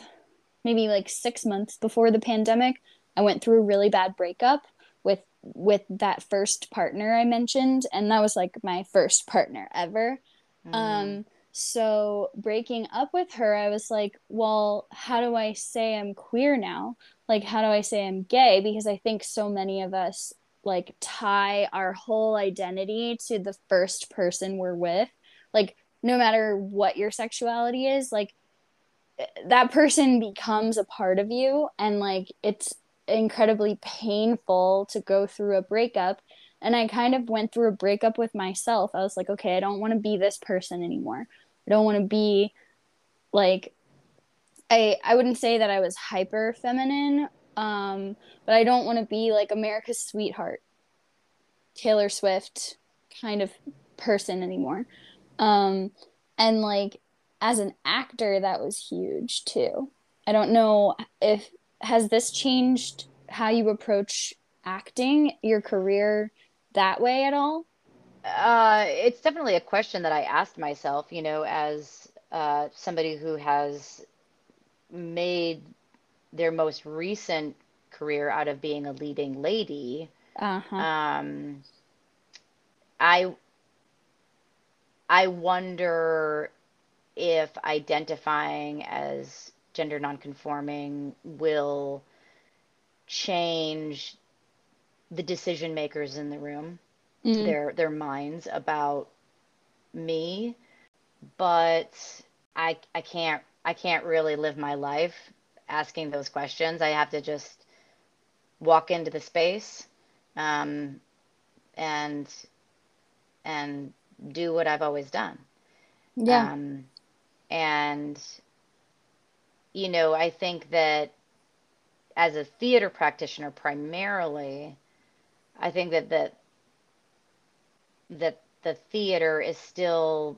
maybe like 6 months before the pandemic I went through a really bad breakup with with that first partner I mentioned and that was like my first partner ever. Mm. Um so breaking up with her I was like, well, how do I say I'm queer now? Like how do I say I'm gay because I think so many of us like tie our whole identity to the first person we're with. Like no matter what your sexuality is, like eh, that person becomes a part of you and like it's incredibly painful to go through a breakup and i kind of went through a breakup with myself i was like okay i don't want to be this person anymore i don't want to be like i i wouldn't say that i was hyper feminine um but i don't want to be like america's sweetheart taylor swift kind of person anymore. Um and like as an actor that was huge too. I don't know if has this changed how you approach acting your career that way at all Uh, it's definitely a question that I asked myself, you know, as uh, somebody who has made their most recent career out of being a leading lady. uh-huh Um, I I wonder if identifying as gender nonconforming will change the decision makers in the room, Mm. their their minds about me, but I I can't I can't really live my life asking those questions. I have to just walk into the space um, and and do what I've always done. yeah Um, and you know, I think that as a theater practitioner primarily, I think that that that the theater is still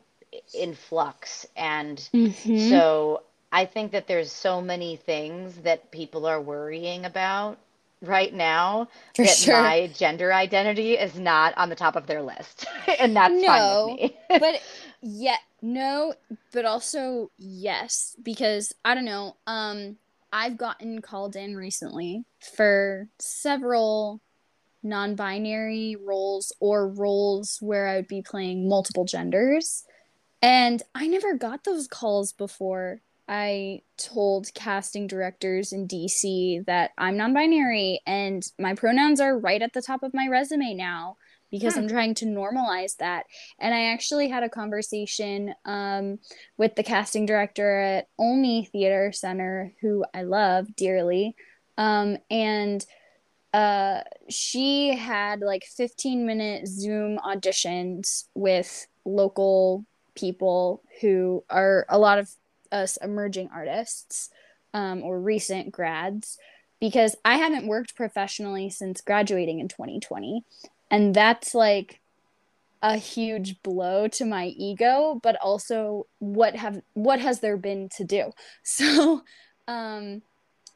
in flux and Mhm. so I think that there's so many things that people are worrying about right now For that sure. my gender identity is not on the top of their list. And that's No, fine with me. but yeah, no, but also yes, because I don't know. Um, I've gotten called in recently for several non-binary roles or roles where I would be playing multiple genders, and I never got those calls before. I told casting directors in DC that I'm non-binary and my pronouns are right at the top of my resume now because Hmm. I'm trying to normalize that. And I actually had a conversation um, with the casting director at Olney Theater Center, who I love dearly. Um, and uh, she had like 15 minute Zoom auditions with local people who are a lot of us emerging artists um, or recent grads because I haven't worked professionally since graduating in 2020 and that's like a huge blow to my ego but also what have what has there been to do? So um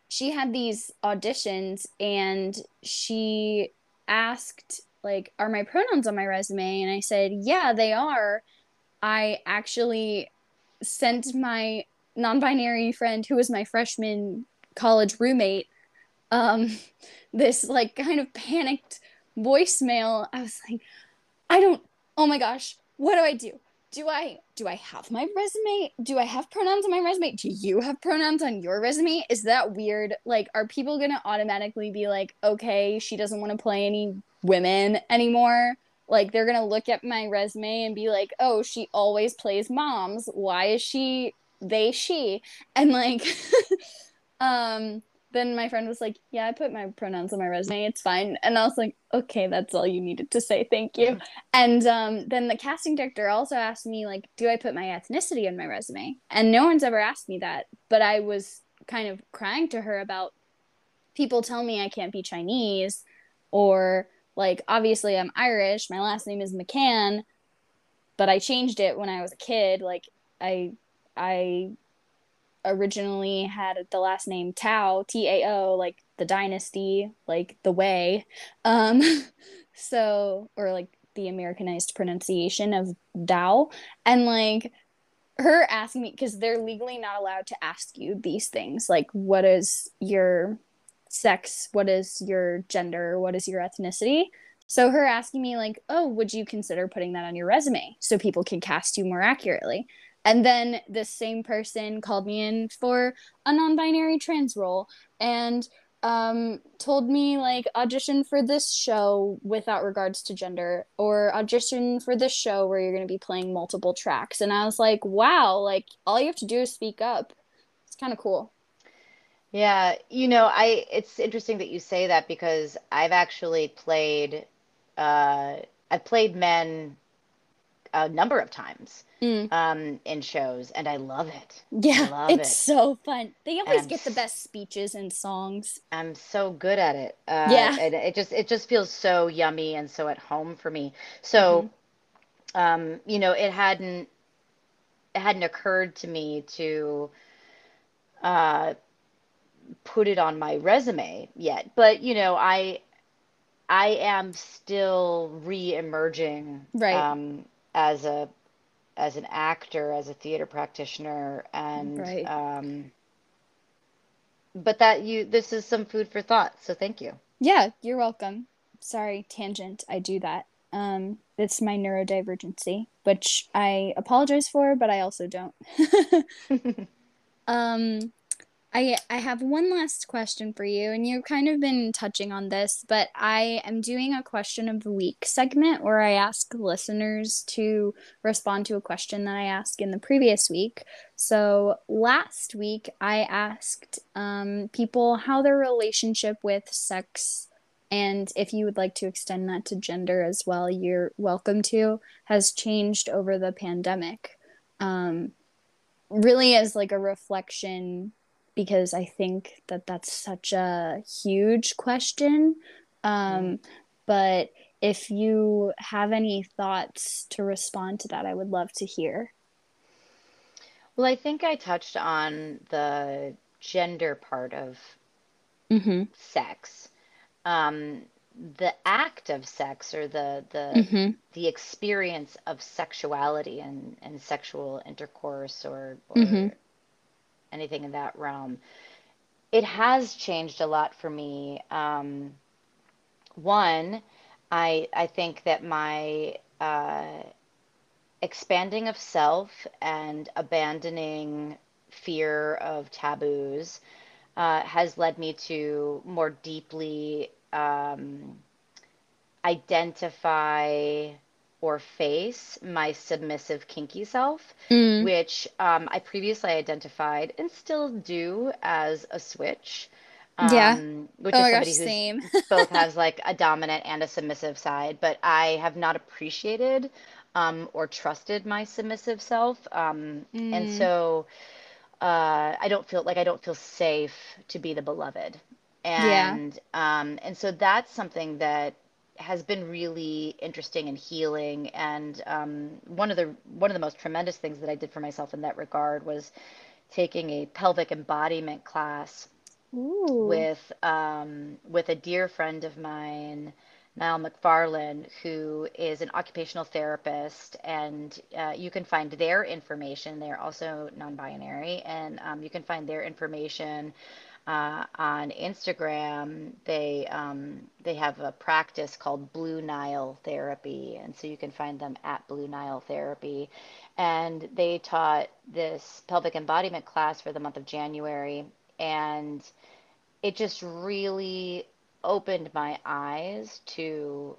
she had these auditions and she asked like are my pronouns on my resume? And i said yeah they are. I actually sent my non-binary friend who was my freshman college roommate um this like kind of panicked voicemail. I was like i don't oh my gosh what do i do do i do i have my resume? Do i have pronouns on my resume? Do you have pronouns on your resume? Is that weird? Like are people gonna automatically be like okay she doesn't want to play any women anymore? Like they're gonna look at my resume and be like oh she always plays moms. Why is she they she? And like um then my friend was like yeah i put my pronouns on my resume. It's fine. And i was like okay that's all you needed to say. Thank you. And um then the casting director also asked me like do i put my ethnicity on my resume? And no one's ever asked me that but i was kind of crying to her about people tell me i can't be chinese or like obviously i'm irish. My last name is mccann but i changed it when i was a kid. Like i i originally had the last name tao t-a-o like the dynasty like the way. Um so or like the americanized pronunciation of dao and like her asking me because they're legally not allowed to ask you these things like what is your sex what is your gender what is your ethnicity? So her asking me like oh would you consider putting that on your resume so people can cast you more accurately and then this same person called me in for a non-binary trans role and um, told me like audition for this show without regards to gender or audition for this show where you're going to be playing multiple tracks. And i was like wow like all you have to do is speak up. It's kind of cool. Yeah, you know, I it's interesting that you say that because I've actually played uh I've played men a number of times Mm. um in shows and I love it. yeah love it's it. so fun they always And get the best speeches and songs I'm so good at it. Uh Yeah. and it just it just feels so yummy and so at home for me. So um you know, it hadn't it hadn't occurred to me to uh put it on my resume yet. But you know, I I am still re-emerging Right. um, as a as an actor, as a theater practitioner, and Right. um, but that you this is some food for thought. So thank you. Yeah, you're welcome. Sorry, tangent. I do that. Um, it's my neurodivergency, which I apologize for, but I also don't. um, I I have one last question for you, and you've kind of been touching on this, but I am doing a question of the week segment where I ask listeners to respond to a question that I asked in the previous week. So last week, I asked um, people how their relationship with sex and if you would like to extend that to gender as well, you're welcome to, has changed over the pandemic. Um, really, as like a reflection, because I think that that's such a huge question. Um, but if you have any thoughts to respond to that, I would love to hear. Well, I think I touched on the gender part of Mm-hmm. sex. Um, the act of sex or the the Mm-hmm. the experience of sexuality and, and sexual intercourse or Mm-hmm. Anything in that realm, it has changed a lot for me. Um, one, I I think that my uh, expanding of self and abandoning fear of taboos uh, has led me to more deeply um, identify or face my submissive kinky self, Mm. which um, I previously identified and still do as a switch, Yeah. um, which Oh is somebody gosh, who's same. both has like a dominant and a submissive side, but I have not appreciated um, or trusted my submissive self. Um, and Mm. so uh, I don't feel like I don't feel safe to be the beloved. Yeah. And um, and so that's something that has been really interesting and healing. And um, one of the one of the most tremendous things that I did for myself in that regard was taking a pelvic embodiment class Ooh. with um, with a dear friend of mine, Niall McFarlane, who is an occupational therapist, and uh, you can find their information. They're also non-binary, and um, you can find their information uh, on Instagram. They um, they have a practice called Blue Nile Therapy, and so you can find them at Blue Nile Therapy. And they taught this pelvic embodiment class for the month of January, and it just really opened my eyes to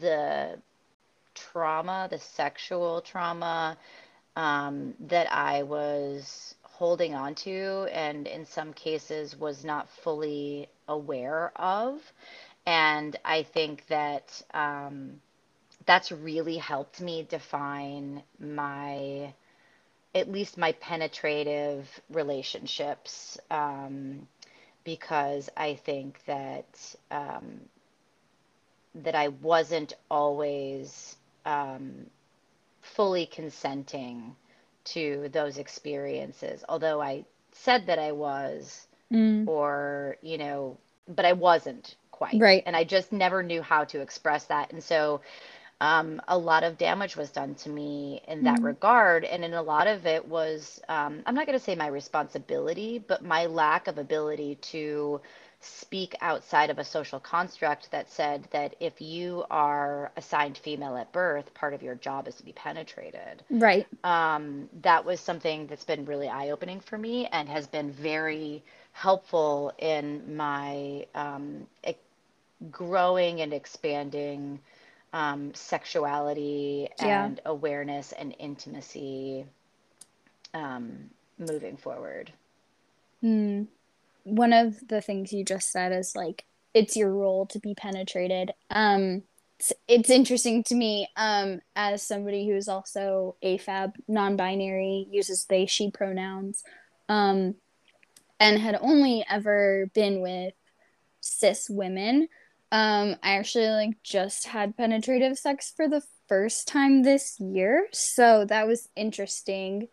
the trauma, the sexual trauma um, that I was holding on to, and in some cases was not fully aware of. And I think that um, that's really helped me define my, at least my penetrative relationships. Um, because I think that um, that I wasn't always um, fully consenting to those experiences, although I said that I was, Mm. or you know, but I wasn't quite, Right. and I just never knew how to express that, and so um, a lot of damage was done to me in that Mm. regard. And in a lot of it was, um, I'm not going to say my responsibility, but my lack of ability to speak outside of a social construct that said that if you are assigned female at birth, part of your job is to be penetrated. Right. Um, that was something that's been really eye-opening for me and has been very helpful in my um, e- growing and expanding um, sexuality Yeah. and awareness and intimacy um, moving forward. Mm. One of the things you just said is like it's your role to be penetrated. Um, it's, it's interesting to me um, as somebody who is also AFAB, non-binary, uses they she pronouns, um, and had only ever been with cis women. Um, I actually like just had penetrative sex for the first time this year, so that was interesting.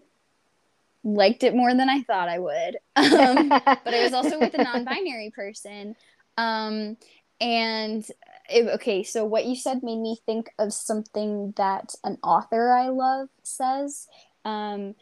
Liked it more than I thought I would. Um, but I was also with a non-binary person. Um, and it, okay, so what you said made me think of something that an author I love says. Um,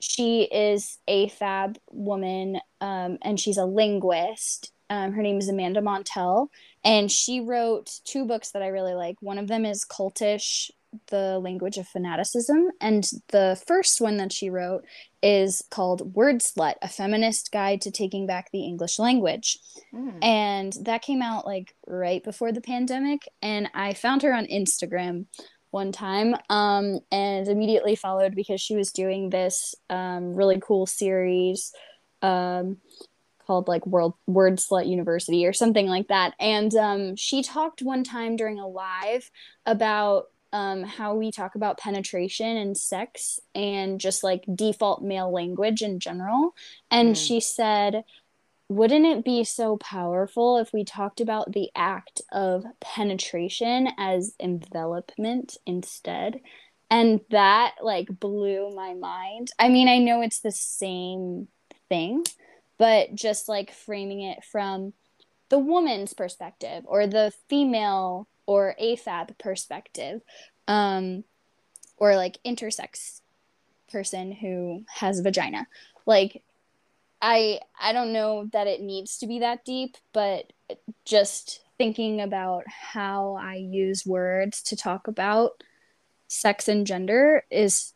she is AFAB woman, um, and she's a linguist. Um, her name is Amanda Montell, and she wrote two books that I really like. One of them is Cultish, the Language of Fanaticism, and the first one that she wrote is called Wordslut, a feminist guide to taking back the English language. Mm. And that came out like right before the pandemic. And I found her on Instagram one time um, and immediately followed because she was doing this um, really cool series um, called like World Wordslut University or something like that. And um, she talked one time during a live about um, how we talk about penetration and sex and just like default male language in general. And Mm. she said, wouldn't it be so powerful if we talked about the act of penetration as envelopment instead? And that like blew my mind. I mean, I know it's the same thing, but just like framing it from the woman's perspective or the female or AFAB perspective, um, or like intersex person who has vagina. Like, I I don't know that it needs to be that deep, but just thinking about how I use words to talk about sex and gender is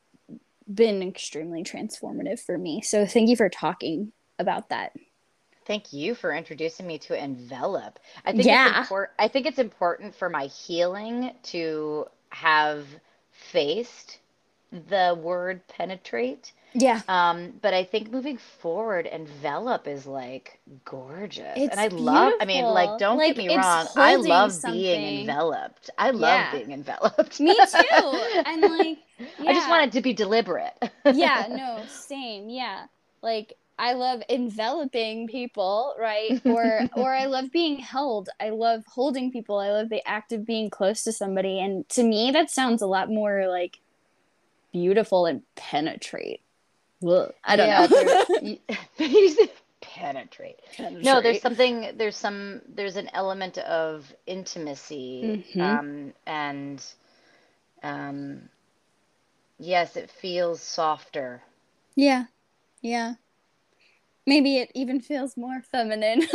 been extremely transformative for me. So thank you for talking about that. Thank you for introducing me to envelop. I think Yeah. it's important. I think it's important for my healing to have faced the word penetrate. Yeah. Um, but I think moving forward, envelop is like gorgeous. It's and I love, I mean, like, don't Like, get me wrong. I love something. being enveloped. I love Yeah. being enveloped. Me too. And like I just yeah. want it to be deliberate. yeah, no, same. Yeah. Like I love enveloping people, right? Or or I love being held. I love holding people. I love the act of being close to somebody. And to me that sounds a lot more like beautiful and penetrate. Ugh, I don't Yeah, know. y- penetrate. No, there's something, there's some, there's an element of intimacy. Mhm. Um, and um, yes, it feels softer. Yeah. Yeah. Maybe it even feels more feminine.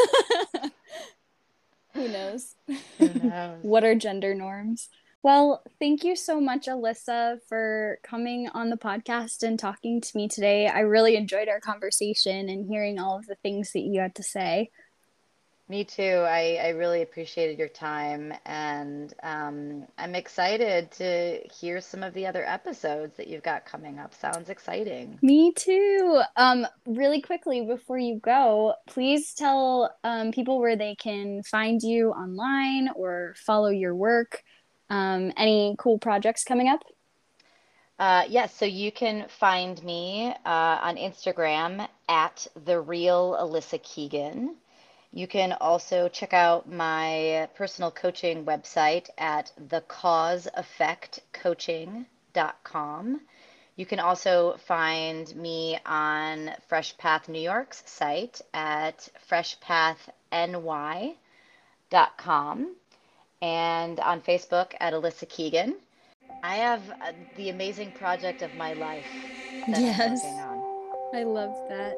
Who knows? Who knows? What are gender norms? Well, thank you so much, Alyssa, for coming on the podcast and talking to me today. I really enjoyed our conversation and hearing all of the things that you had to say. Me too. I, I really appreciated your time, and um, I'm excited to hear some of the other episodes that you've got coming up. Sounds exciting. Me too. Um, really quickly before you go, please tell um, people where they can find you online or follow your work. Um, any cool projects coming up? Uh, yes, so you can find me uh, on Instagram at the real Alyssa Keegan. You can also check out my personal coaching website at thecauseeffectcoaching.com. You can also find me on Fresh Path New York's site at freshpathny.com and on Facebook at Alyssa Keegan. I have uh, the amazing project of my life that Yes. I'm working on. I love that.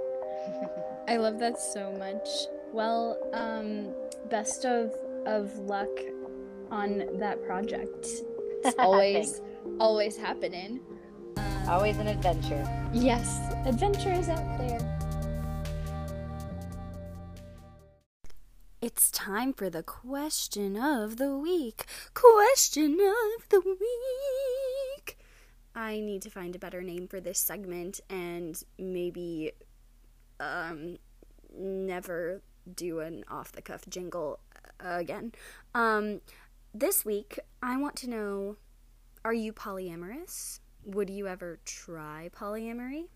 I love that so much. Well, um, best of of luck on that project. It's always always happening. Um, Always an adventure. yes, adventure is out there. It's time for the question of the week. Question of the week. I need to find a better name for this segment and maybe um never do an off the cuff jingle again. Um this week I want to know are you polyamorous? Would you ever try polyamory?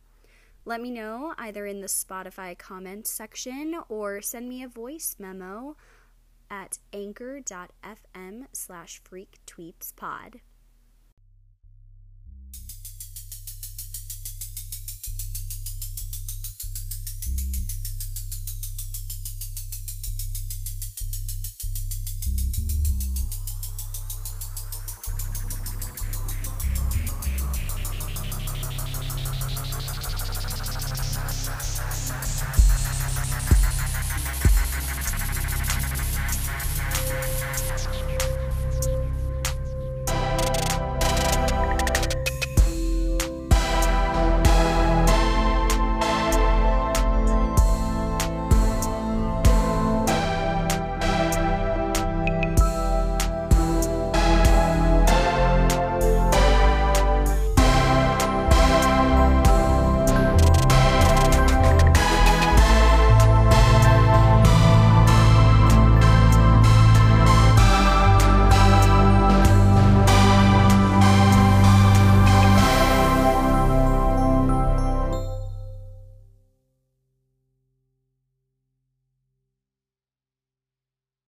Let me know either in the Spotify comment section or send me a voice memo at anchor.fm slash freak tweets pod.